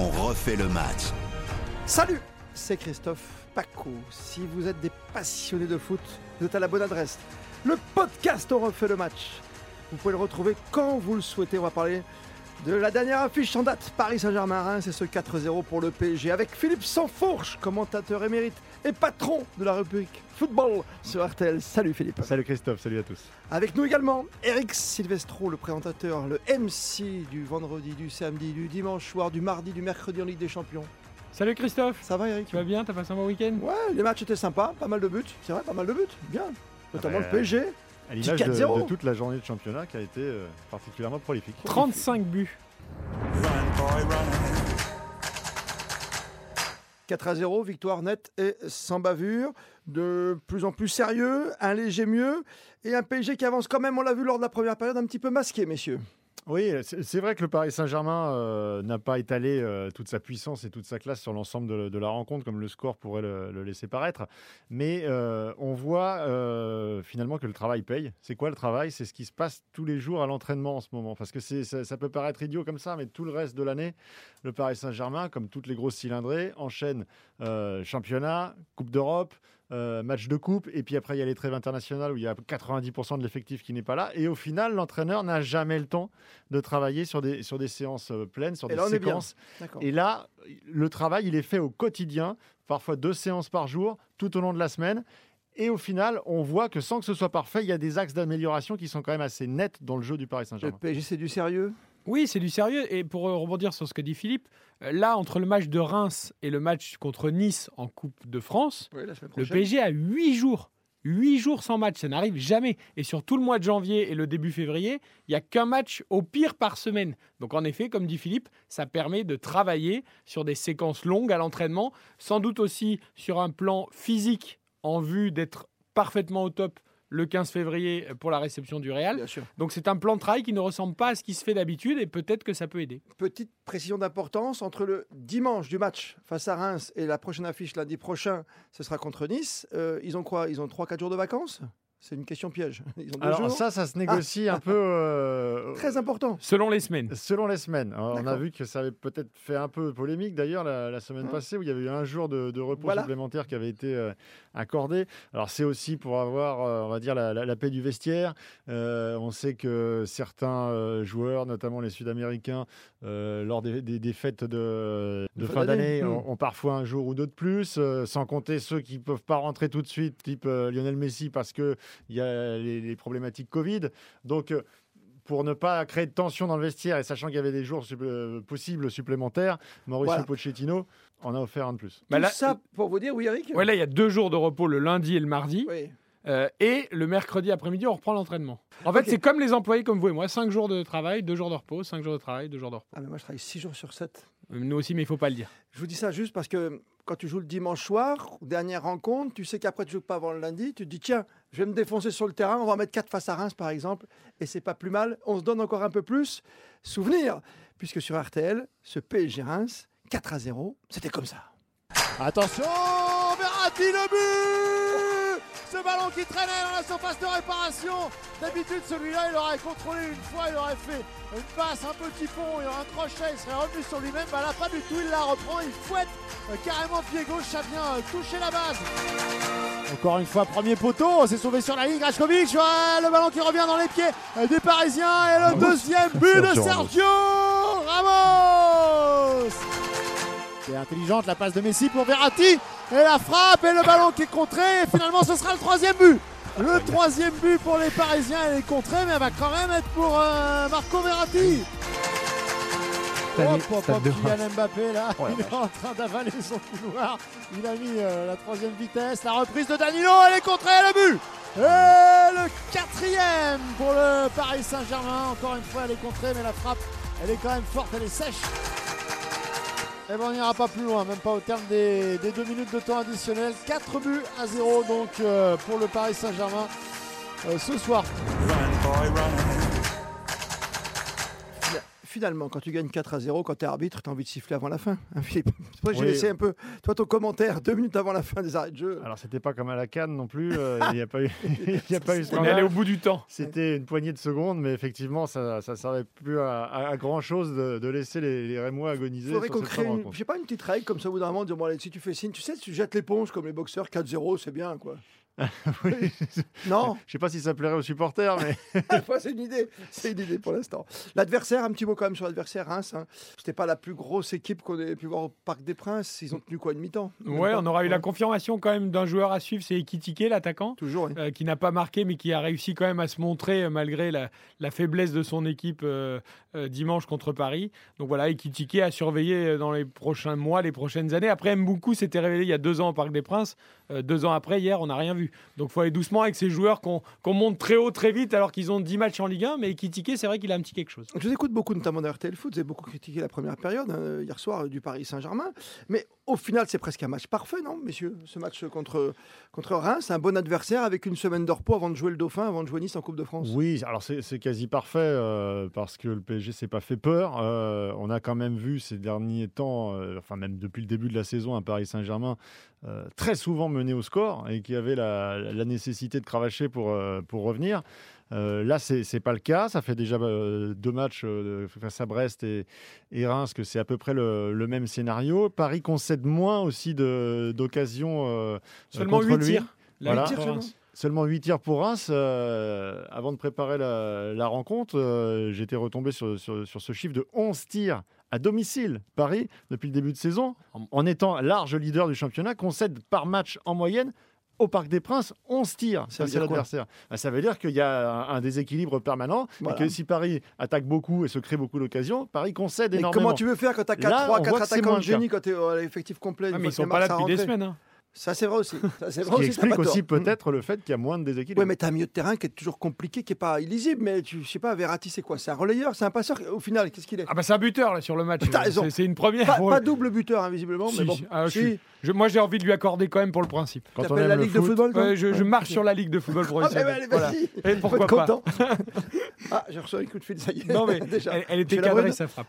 on refait le match. Salut, c'est Christophe Paco. Si vous êtes des passionnés de foot, vous êtes à la bonne adresse. Le podcast On refait le match. Vous pouvez le retrouver quand vous le souhaitez. On va parler de la dernière affiche en date. Paris Saint-Germain, c'est ce 4-0 pour le PSG. Avec Philippe Sansfourche, commentateur émérite et patron de la rubrique football sur RTL. Salut Philippe. Salut Christophe, salut à tous. Avec nous également Eric Silvestro, le présentateur, le MC du vendredi, du samedi, du dimanche soir, du mardi, du mercredi en Ligue des Champions. Salut Christophe Ça va Eric? Tu vas bien? T'as passé un bon week-end? Ouais, les matchs étaient sympas, pas mal de buts. C'est vrai, pas mal de buts. Bien. Notamment Ah bah, le PSG. À l'image de, 4-0. de toute la journée de championnat qui a été euh, particulièrement prolifique. 35 buts. 4 à 0, victoire nette et sans bavure. De plus en plus sérieux, un léger mieux. Et un PSG qui avance quand même, on l'a vu lors de la première période, un petit peu masqué, messieurs. Oui, c'est vrai que le Paris Saint-Germain euh, n'a pas étalé euh, toute sa puissance et toute sa classe sur l'ensemble de, la rencontre, comme le score pourrait le, laisser paraître. Mais euh, on voit finalement que le travail paye. C'est quoi le travail? C'est ce qui se passe tous les jours à l'entraînement en ce moment. Parce que ça, ça peut paraître idiot comme ça, mais tout le reste de l'année, le Paris Saint-Germain, comme toutes les grosses cylindrées, enchaîne championnat, Coupe d'Europe. Euh, match de coupe, et puis après il y a les trêves internationales où il y a 90% de l'effectif qui n'est pas là, et au final l'entraîneur n'a jamais le temps de travailler sur des, sur des séances euh, pleines, sur Et des là, séquences. Et là, le travail, il est fait au quotidien, parfois deux séances par jour, tout au long de la semaine. Et au final, on voit que sans que ce soit parfait, il y a des axes d'amélioration qui sont quand même assez nets dans le jeu du Paris Le Saint-Germain. PSG, c'est du sérieux? Oui, c'est du sérieux. Et pour euh, rebondir sur ce que dit Philippe, euh, là, entre le match de Reims et le match contre Nice en Coupe de France, Oui, le. PSG a 8 jours. 8 jours sans match, ça n'arrive jamais. Et sur tout le mois de janvier et le début février, il n'y a qu'un match au pire par semaine. Donc en effet, comme dit Philippe, ça permet de travailler sur des séquences longues à l'entraînement, sans doute aussi sur un plan physique en vue d'être parfaitement au top le 15 février pour la réception du Real. Bien sûr. Donc c'est un plan de travail qui ne ressemble pas à ce qui se fait d'habitude et peut-être que ça peut aider. Petite précision d'importance entre le dimanche du match face à Reims et la prochaine affiche lundi prochain, ce sera contre Nice. Euh, ils ont quoi? Ils ont 3-4 jours de vacances? C'est une question piège. Ils ont deux Alors jours. ça, ça se négocie un peu euh, Très important. Selon les semaines. selon les semaines. Alors, on a vu que ça avait peut-être fait un peu polémique d'ailleurs la, la semaine Hein passée où il y avait eu un jour de, de repos Voilà. supplémentaire qui avait été euh, accordé. Alors c'est aussi pour avoir, euh, on va dire, la, la- la paix du vestiaire. Euh, on sait que certains euh, joueurs, notamment les Sud-Américains, euh, lors des, des- des fêtes de, fin d'année. Hmm. ont, ont parfois un jour ou deux de plus, euh, sans compter ceux qui ne peuvent pas rentrer tout de suite, type euh, Lionel Messi, parce qu'il y a les, les problématiques Covid. Donc, euh, pour ne pas créer de tension dans le vestiaire et sachant qu'il y avait des jours supplé- possibles supplémentaires, Mauricio Voilà. Pochettino en a offert un de plus. Bah Tout là- ça pour vous dire, oui Eric? Ouais, là, il y a deux jours de repos, le lundi et le mardi. Oui. Euh, et le mercredi après-midi, on reprend l'entraînement. En fait, c'est comme les employés comme vous et moi. 5 jours de travail, 2 jours de repos, 5 jours de travail, 2 jours de repos. Ah mais moi je travaille 6 jours sur 7. Euh, Nous aussi, mais il faut pas le dire. Je vous dis ça juste parce que quand tu joues le dimanche soir, dernière rencontre, tu sais qu'après tu joues pas avant le lundi, tu te dis tiens, je vais me défoncer sur le terrain, on va mettre 4 face à Reims par exemple, et c'est pas plus mal, on se donne encore un peu plus. Souvenir, puisque sur RTL, ce PSG Reims, 4 à 0, c'était comme ça. Attention, Verratti le but Ce ballon qui traînait dans la surface de réparation. D'habitude, celui-là, il aurait contrôlé une fois, il aurait fait une passe, un petit pont, il aurait un crochet, il serait revenu sur lui-même. Bah là, pas du tout, il la reprend, il fouette euh, carrément pied gauche, ça vient euh, toucher la base. Encore une fois, premier poteau, c'est sauvé sur la ligne, ouais, le ballon qui revient dans les pieds euh, des Parisiens et le deuxième but de Sergio Sergio Ramos. C'est intelligente la passe de Messi pour Verratti et la frappe et le ballon qui est contré et finalement ce sera le troisième but. Le troisième but pour les Parisiens, elle est contrée mais elle va quand même être pour euh, Marco Verratti. De Kylian Mbappé là, Oh il est en train d'avaler son couloir. Il a mis euh, la troisième vitesse, la reprise de Danilo, elle est contrée, le but Et le quatrième pour le Paris Saint-Germain. Encore une fois, elle est contrée, mais la frappe, elle est quand même forte, elle est sèche. Et ben on n'ira pas plus loin, même pas au terme des, des deux minutes de temps additionnel. 4 buts à 0 donc euh, pour le Paris Saint-Germain euh, ce soir. Finalement, quand tu gagnes 4 à 0, quand tu es arbitre, tu as envie de siffler avant la fin, hein, Philippe C'est pour ça que j'ai Oui. laissé un peu, toi, ton commentaire deux minutes avant la fin des arrêts de jeu. Alors, c'était pas comme à la canne non plus. euh, Il n'y a pas eu, il y a pas eu On est allé au bout du temps. C'était une poignée de secondes, mais effectivement, ça ne servait plus à, à- à grand-chose de, de laisser les, les Rémois agoniser. Il faudrait qu'on crée, une, pas, une petite règle comme ça au bout d'un moment, dire bon, allez, si tu fais signe, tu sais, tu jettes l'éponge comme les boxeurs 4-0, c'est bien quoi. Oui. Non, Je sais pas si ça plairait aux supporters, mais c'est une idée, c'est une idée pour l'instant. L'adversaire, un petit mot quand même sur l'adversaire, Reims. Hein. C'était pas la plus grosse équipe qu'on ait pu voir au Parc des Princes. Ils ont tenu quoi une mi-temps? Ouais, on aura eu la confirmation quand même d'un joueur à suivre, c'est Ekitike, l'attaquant. Toujours. oui. euh, qui n'a pas marqué, mais qui a réussi quand même à se montrer euh, malgré la, la faiblesse de son équipe euh, euh, dimanche contre Paris. Donc voilà, Ekitike a surveillé euh, dans les prochains mois, les prochaines années. Après, Mboukou s'était révélé il y a deux ans au Parc des Princes. Euh, deux ans après, hier, on n'a rien vu. Donc faut aller doucement avec ces joueurs qu'on monte très haut, très vite, alors qu'ils ont 10 matchs en Ligue 1. Mais Ekitike, c'est vrai qu'il a un petit quelque chose. Je vous écoute beaucoup, notamment dans RTL Foot. Vous avez beaucoup critiqué la première période, hein, hier soir, euh, du Paris Saint-Germain. Mais au final, c'est presque un match parfait, non, messieurs Ce match contre, contre Reims, un bon adversaire avec une semaine de repos avant de jouer le Dauphin, avant de jouer Nice en Coupe de France? oui, alors c'est c'est quasi parfait euh, parce que le PSG s'est pas fait peur. Euh, on a quand même vu ces derniers temps, euh, enfin même depuis le début de la saison, un Paris Saint-Germain euh, très souvent mené au score et qui avait la, la nécessité de cravacher pour, euh, pour revenir. Euh, là, c'est c'est pas le cas. Ça fait déjà euh, deux matchs euh, face à Brest et, et Reims que c'est à peu près le, le même scénario. Paris concède moins aussi de- d'occasions. euh, Seulement contre 8 lui. tirs. Là, Voilà. contre Huit tirs Reims. Seulement 8 tirs pour Reims. euh, avant de préparer la, la rencontre, euh, j'étais retombé sur, sur- sur ce chiffre de 11 tirs à domicile. Paris, depuis le début de saison, en, en étant large leader du championnat, concède par match en moyenne au Parc des Princes 11 tirs Ça veut face à dire l'adversaire. Bah, ça veut dire qu'il y a un, un déséquilibre permanent Voilà. et que si Paris attaque beaucoup et se crée beaucoup d'occasions, Paris concède Mais énormément. comment tu veux faire quand tu as 4, Là, 3, on 4 voit que c'est attaquants moins de génie quand tu es à l'effectif complet Ah, mais ils sont pas là depuis des semaines. hein. Ça, c'est vrai aussi. Ça, c'est Ce vrai qui aussi, t'as explique pas aussi tort. Mm. peut-être le fait qu'il y a moins de déséquilibre. Oui, mais tu as un milieu de terrain qui est toujours compliqué, qui n'est pas illisible. Mais tu, je sais pas, Verratti, c'est quoi? C'est un relayeur? C'est un passeur? Au final, qu'est-ce qu'il est? Ah bah c'est un buteur là sur le match. T'as. C'est- C'est une première. pas, pour- pas double buteur, hein, visiblement. Si, mais bon. ah, je Si. suis- je- moi j'ai envie de lui accorder quand même pour le principe. Quand on T'appelles aime la le Ligue de foot, football Ouais, je, je marche sur la ligue de football Ah, professionnel. mais allez, Voilà. vas-y. Et Faut pourquoi être pas content. ah, j'ai reçu un coup de fil, ça y est. Non mais déjà. elle, elle était la cadrée brune. sa frappe.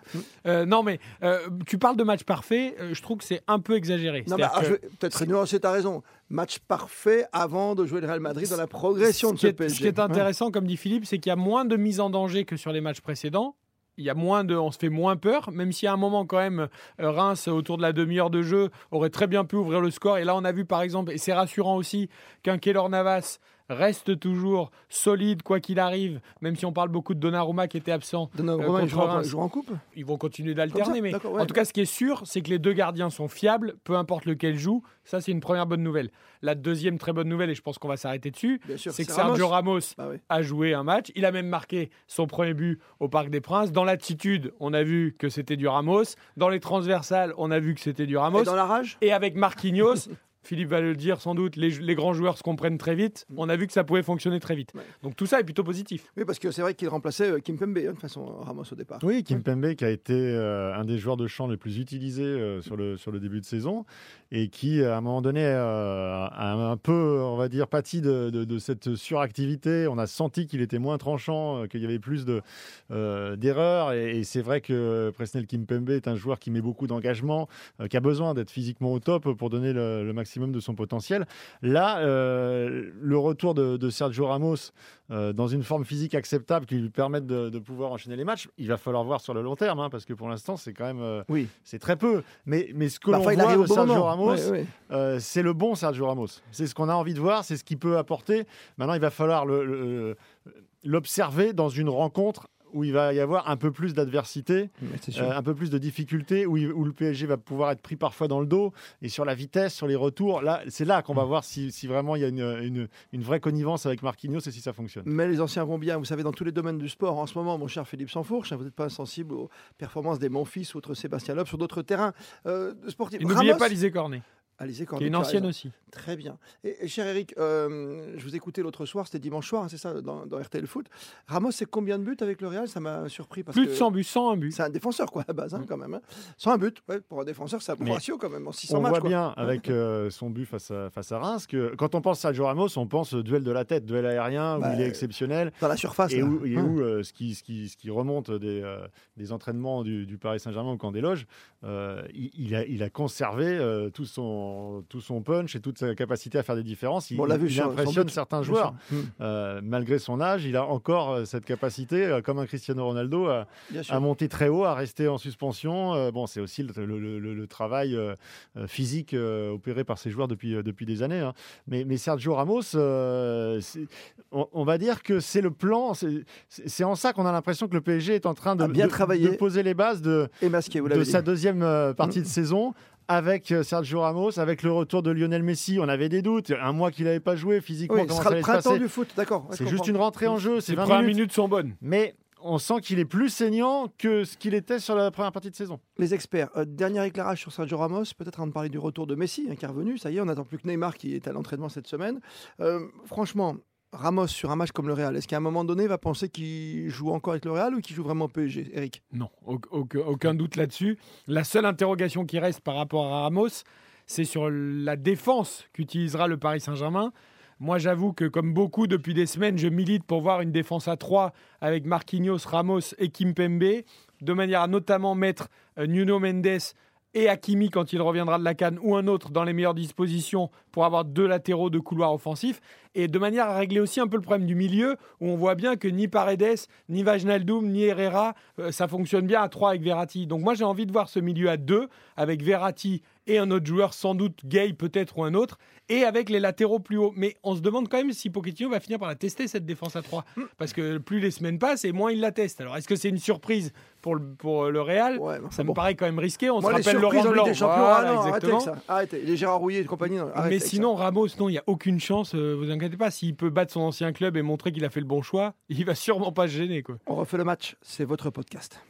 Euh, non mais euh, tu parles de match parfait, euh, je trouve que c'est un peu exagéré. Non, mais C'est-à-dire ah, que je vais peut-être nuancer, t'as raison. Match parfait avant de jouer le Real Madrid dans la progression ce de qui, ce est, ce qui est intéressant, comme dit Philippe, c'est qu'il y a moins de mise en danger que sur les matchs précédents. Il y a moins de, on se fait moins peur, même si à un moment quand même, euh, Reims autour de la demi-heure de jeu aurait très bien pu ouvrir le score. Et là, on a vu par exemple, et c'est rassurant aussi, qu'un Keylor Navas reste toujours solide quoi qu'il arrive, même si on parle beaucoup de Donnarumma qui était absent. Donnarumma, Euh, il contre joue en- couple Ils vont continuer d'alterner, mais ouais. en tout cas, ce qui est sûr, c'est que les deux gardiens sont fiables, peu importe lequel joue. Ça, c'est une première bonne nouvelle. La deuxième très bonne nouvelle, et je pense qu'on va s'arrêter dessus, c'est que Sergio Ramos. Ramos Bah oui. a joué un match. Il a même marqué son premier but au Parc des Princes. Dans l'attitude, on a vu que c'était du Ramos. Dans les transversales, on a vu que c'était du Ramos. Et dans la rage Et avec Marquinhos, Philippe va le dire sans doute, les, les grands joueurs se comprennent très vite. On a vu que ça pouvait fonctionner très vite. Ouais. Donc tout ça est plutôt positif. Oui, parce que c'est vrai qu'il remplaçait euh, Kim Pembe, hein, de toute façon, Ramos au départ. Oui, Kim Pembe qui a été euh, un des joueurs de champ les plus utilisés euh, sur, le, sur le début de saison et qui, à un moment donné, euh, a un peu, on va dire, pâti de, de- de cette suractivité. On a senti qu'il était moins tranchant, euh, qu'il y avait plus de, euh, d'erreurs. Et, et c'est vrai que Presnel Kimpembe est un joueur qui met beaucoup d'engagement, euh, qui a besoin d'être physiquement au top pour donner le, le maximum de son potentiel. Là, euh, le retour de, de Sergio Ramos euh, dans une forme physique acceptable qui lui permette de, de pouvoir enchaîner les matchs, il va falloir voir sur le long terme, hein, parce que pour l'instant, c'est quand même euh, Oui. c'est très peu. Mais, mais ce que Bah, l'on enfin, voit de Sergio moment. Ramos, Ouais, ouais. c'est le bon Sergio Ramos. C'est ce qu'on a envie de voir, c'est ce qu'il peut apporter. Maintenant, il va falloir le- le- l'observer dans une rencontre où il va y avoir un peu plus d'adversité, euh, un peu plus de difficultés, où, il- où le PSG va pouvoir être pris parfois dans le dos, et sur la vitesse, sur les retours, là, c'est là qu'on va voir si, si vraiment il y a une, une- une vraie connivence avec Marquinhos et si ça fonctionne. Mais les anciens vont bien, vous savez, dans tous les domaines du sport. En ce moment, mon cher Philippe Sansfourche, hein, vous n'êtes pas insensible aux performances des Monfils, outre Sébastien Loeb, sur d'autres terrains euh, sportifs. Et n'oubliez pas Lisée Cornet. Alizé Qui est une ancienne aussi. Très bien. Et, et cher Eric, euh, je vous écoutais l'autre soir, c'était dimanche soir, hein, c'est ça, dans, dans RTL Foot. Ramos, c'est combien de buts avec le Real? Ça m'a surpris. Parce Plus que de 100 buts, 101 buts. C'est un défenseur, quoi, à la base, hein, Mm. quand même. Hein. 101 buts, ouais, pour un défenseur, c'est un bon ratio, quand même, en 600 On matchs. voit quoi. bien avec euh, son but face à, face à Reims que quand on pense à Sergio Ramos, on pense duel de la tête, duel aérien où Bah, il est exceptionnel. Dans la surface. Et où, et Hein. où, euh, ce, qui, ce, qui, ce qui remonte des, des entraînements du, du Paris Saint-Germain au camp des loges, il, il a, il a conservé tout, son, tout son punch et toute sa capacité à faire des différences. Il, Bon, vu impressionne certains joueurs. sûr. Mm, Euh, malgré son âge, il a encore euh, cette capacité, euh, comme un Cristiano Ronaldo, à, monter très haut, à rester en suspension. Euh, bon, c'est aussi le, le- le- le travail euh, physique opéré par ces joueurs depuis, depuis des années. hein. Mais, mais Sergio Ramos, on, on va dire que c'est le plan. C'est en ça qu'on a l'impression que le PSG est en train de, bien de- de poser les bases de, Et masqué, vous de l'avez dit. sa deuxième partie de saison. Avec euh, Sergio Ramos, avec le retour de Lionel Messi, on avait des doutes. Un mois qu'il n'avait pas joué physiquement, Oui, ce comment sera ça le printemps passer du foot, d'accord. C'est juste une rentrée en jeu, c'est Les 20 premières minutes. minutes sont bonnes. Mais on sent qu'il est plus saignant que ce qu'il était sur la première partie de saison. Les experts, euh, dernier éclairage sur Sergio Ramos, peut-être avant de parler du retour de Messi, hein, qui est revenu. Ça y est, on n'attend plus que Neymar qui est à l'entraînement cette semaine. Euh, franchement, Ramos sur un match comme le Real, est-ce qu'à un moment donné, il va penser qu'il joue encore avec le Real ou qu'il joue vraiment au PSG, Eric? Non, au- au- aucun doute là-dessus. La seule interrogation qui reste par rapport à Ramos, c'est sur la défense qu'utilisera le Paris Saint-Germain. Moi, j'avoue que comme beaucoup depuis des semaines, je milite pour voir une défense à 3 avec Marquinhos, Ramos et Kimpembe, de manière à notamment mettre euh, Nuno Mendes et Hakimi quand il reviendra de la canne ou un autre dans les meilleures dispositions pour avoir deux latéraux de couloir offensif et de manière à régler aussi un peu le problème du milieu où on voit bien que ni Paredes, ni Vajnaldum, ni Herrera, euh, ça fonctionne bien à 3 avec Verratti. Donc moi j'ai envie de voir ce milieu à 2 avec Verratti et un autre joueur, sans doute Gay peut-être ou un autre, et avec les latéraux plus hauts. Mais on se demande quand même si Pochettino va finir par la tester cette défense à 3 parce que plus les semaines passent et moins il la teste. Alors est-ce que c'est une surprise pour le, pour le Real? Ouais, Ça me bon. paraît quand même risqué. On Moi, se rappelle Laurent Blanc. des Champions, Voilà, ah non, arrêtez avec exactement. ça. Arrêtez. Les Gérard Rouillet et compagnie, non, arrêtez Mais ça. sinon, Ramos, non, il n'y a aucune chance, euh, vous inquiétez pas. S'il peut battre son ancien club et montrer qu'il a fait le bon choix, il va sûrement pas se gêner. Quoi. On refait le match, c'est votre podcast.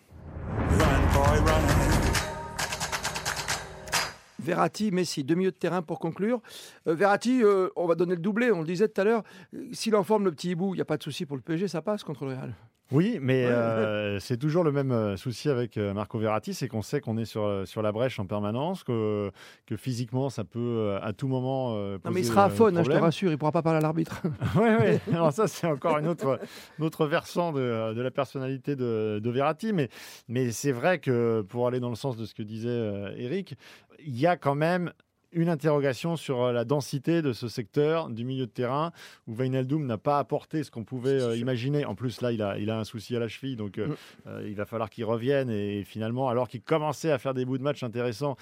Verratti, Messi, deux milieux de terrain pour conclure. Euh, Verratti, euh, on va donner le doublé, on le disait tout à l'heure. Euh, S'il en forme le petit hibou, il n'y a pas de souci pour le PSG, ça passe contre le Real. Oui, mais Ouais, euh, c'est toujours le même euh, souci avec euh, Marco Verratti, c'est qu'on sait qu'on est sur, sur la brèche en permanence, que, que physiquement ça peut à tout moment. Non, mais il sera à faune, hein, je te rassure, il pourra pas parler à l'arbitre. Oui, oui. Alors ça, c'est encore une autre, un autre versant de, de la personnalité de, de Verratti. Mais, mais c'est vrai que pour aller dans le sens de ce que disait Eric, il y a quand même une interrogation sur euh, la densité de ce secteur du milieu de terrain où Wijnaldum n'a pas apporté ce qu'on pouvait euh, imaginer. En plus, là, il a, il a un souci à la cheville, donc euh, Mm. il va falloir qu'il revienne. Et finalement, alors qu'il commençait à faire des bouts de match intéressants,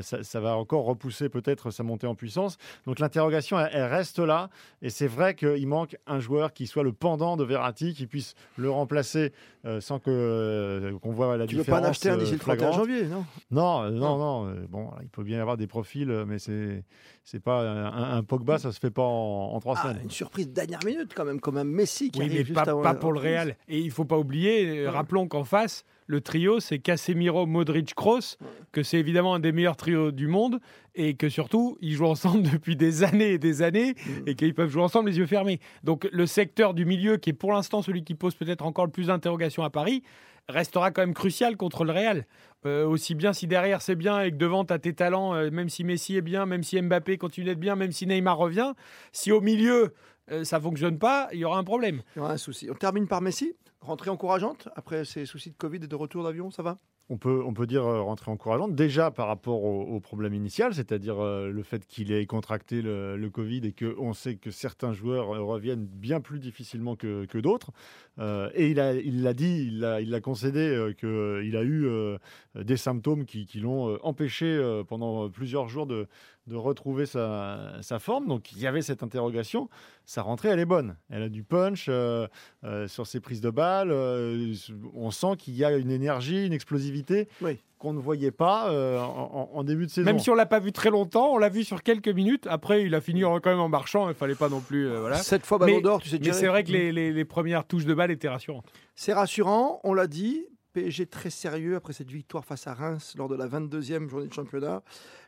ça, ça va encore repousser peut-être sa montée en puissance. Donc l'interrogation, elle, elle reste là. Et c'est vrai qu'il manque un joueur qui soit le pendant de Verratti, qui puisse le remplacer sans que qu'on voit la tu ne veux différence. pas en acheter un d'ici le 31 flagrante. janvier, non? Non, non, non. euh, bon, il peut bien y avoir des profils, euh, mais c'est c'est pas un, un Pogba, ça se fait pas en, en trois Ah, semaine. Une surprise de dernière minute quand même, comme un Messi qui Oui, arrive mais juste pas, avant pas pour le. Real. Et il faut pas oublier, euh, Ouais. rappelons qu'en face, le trio, c'est Casemiro, Modric, Kroos, que c'est évidemment un des meilleurs trios du monde, et que surtout, ils jouent ensemble depuis des années et des années, Mm. et qu'ils peuvent jouer ensemble les yeux fermés. Donc le secteur du milieu, qui est pour l'instant celui qui pose peut-être encore le plus d'interrogations à Paris, restera quand même crucial contre le Real. Euh, aussi bien si derrière c'est bien et que devant tu as tes talents, euh, même si Messi est bien, même si Mbappé continue d'être bien, même si Neymar revient, si au milieu euh, ça fonctionne pas, il y aura un problème. Il y aura un souci. On termine par Messi? Rentrée encourageante après ces soucis de Covid et de retour d'avion, ça va? On peut, on peut dire euh, rentrée encourageante, déjà par rapport au, au problème initial, c'est-à-dire euh, le fait qu'il ait contracté le, Covid et qu'on sait que certains joueurs euh, reviennent bien plus difficilement que, d'autres. Et il l'a il dit, il l'a il l'a concédé qu'il a eu des symptômes qui, l'ont empêché pendant plusieurs jours de, de retrouver sa, sa forme. Donc il y avait cette interrogation. Sa rentrée, elle est bonne. Elle a du punch sur ses prises de euh, on sent qu'il y a une énergie, une explosivité Oui. qu'on ne voyait pas euh, en, début de saison. Même si on l'a pas vu très longtemps, on l'a vu sur quelques minutes. Après, il a fini en- quand même en marchant. Il fallait pas non plus. euh, voilà. Sept fois ballon Mais- d'or, tu sais Mais c'est vrai que les, les- les premières touches de balle étaient rassurantes. C'est rassurant, on l'a dit. PSG très sérieux après cette victoire face à Reims lors de la 22e journée de championnat.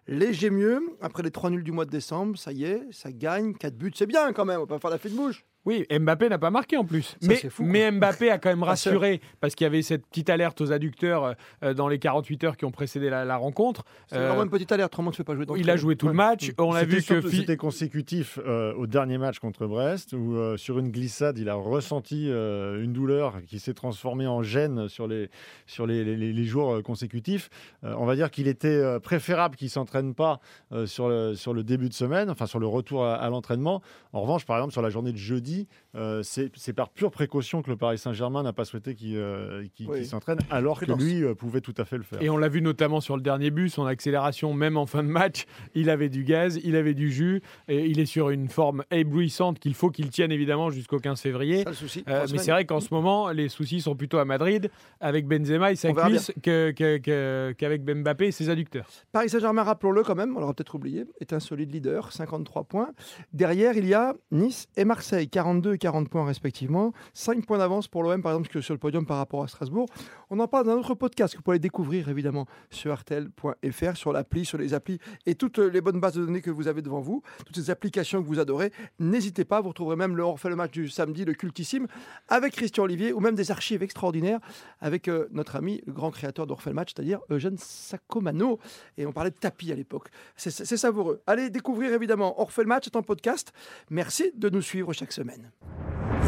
Léger mieux après les trois nuls du mois de décembre. Ça y est, ça gagne. 4 buts, c'est bien quand même. On va pas faire la fête bouche. Oui, Mbappé n'a pas marqué en plus. mais, mais Mbappé a quand même rassuré parce qu'il y avait cette petite alerte aux adducteurs euh, dans les 48 heures qui ont précédé la, rencontre. C'est vraiment euh, une petite alerte. ne fait pas jouer. Il a joué tout le match. On a vu que c'était consécutif euh, au dernier match contre Brest où sur une glissade, il a ressenti une douleur qui s'est transformée en gêne sur les sur les, les, jours consécutifs. on va dire qu'il était préférable qu'il s'entraîne pas sur le sur le début de semaine, enfin sur le retour à l'entraînement. En revanche, par exemple, sur la journée de jeudi dit euh, c'est par pure précaution que le Paris Saint-Germain n'a pas souhaité qu'il euh, s'entraîne, alors que lui euh, pouvait tout à fait le faire. Et on l'a vu notamment sur le dernier but, son accélération, même en fin de match, il avait du gaz, il avait du jus, et il est sur une forme éblouissante qu'il faut qu'il tienne évidemment jusqu'au 15 février. mais c'est vrai qu'en ce moment, les soucis sont plutôt à Madrid, avec Benzema et sa cuisse, qu'avec Mbappé et ses adducteurs. Paris Saint-Germain, rappelons-le quand même, on l'aura peut-être oublié, est un solide leader, 53 points. Derrière, il y a Nice et Marseille, 42 et 40 points respectivement. 5 points d'avance pour l'OM, par exemple, sur le podium par rapport à Strasbourg. On en parle dans un autre podcast que vous pouvez découvrir évidemment sur artel.fr, sur l'appli, sur les applis et toutes les bonnes bases de données que vous avez devant vous, toutes ces applications que vous adorez. N'hésitez pas, vous retrouverez même le match du samedi, le cultissime, avec Christian Olivier ou même des archives extraordinaires avec euh, notre ami, le grand créateur le match, c'est-à-dire Eugène Sacomano. Et on parlait de tapis à l'époque. C'est savoureux. Allez découvrir évidemment refait le match, en podcast. Merci de nous suivre chaque semaine.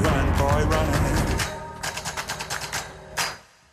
Run, boy, run.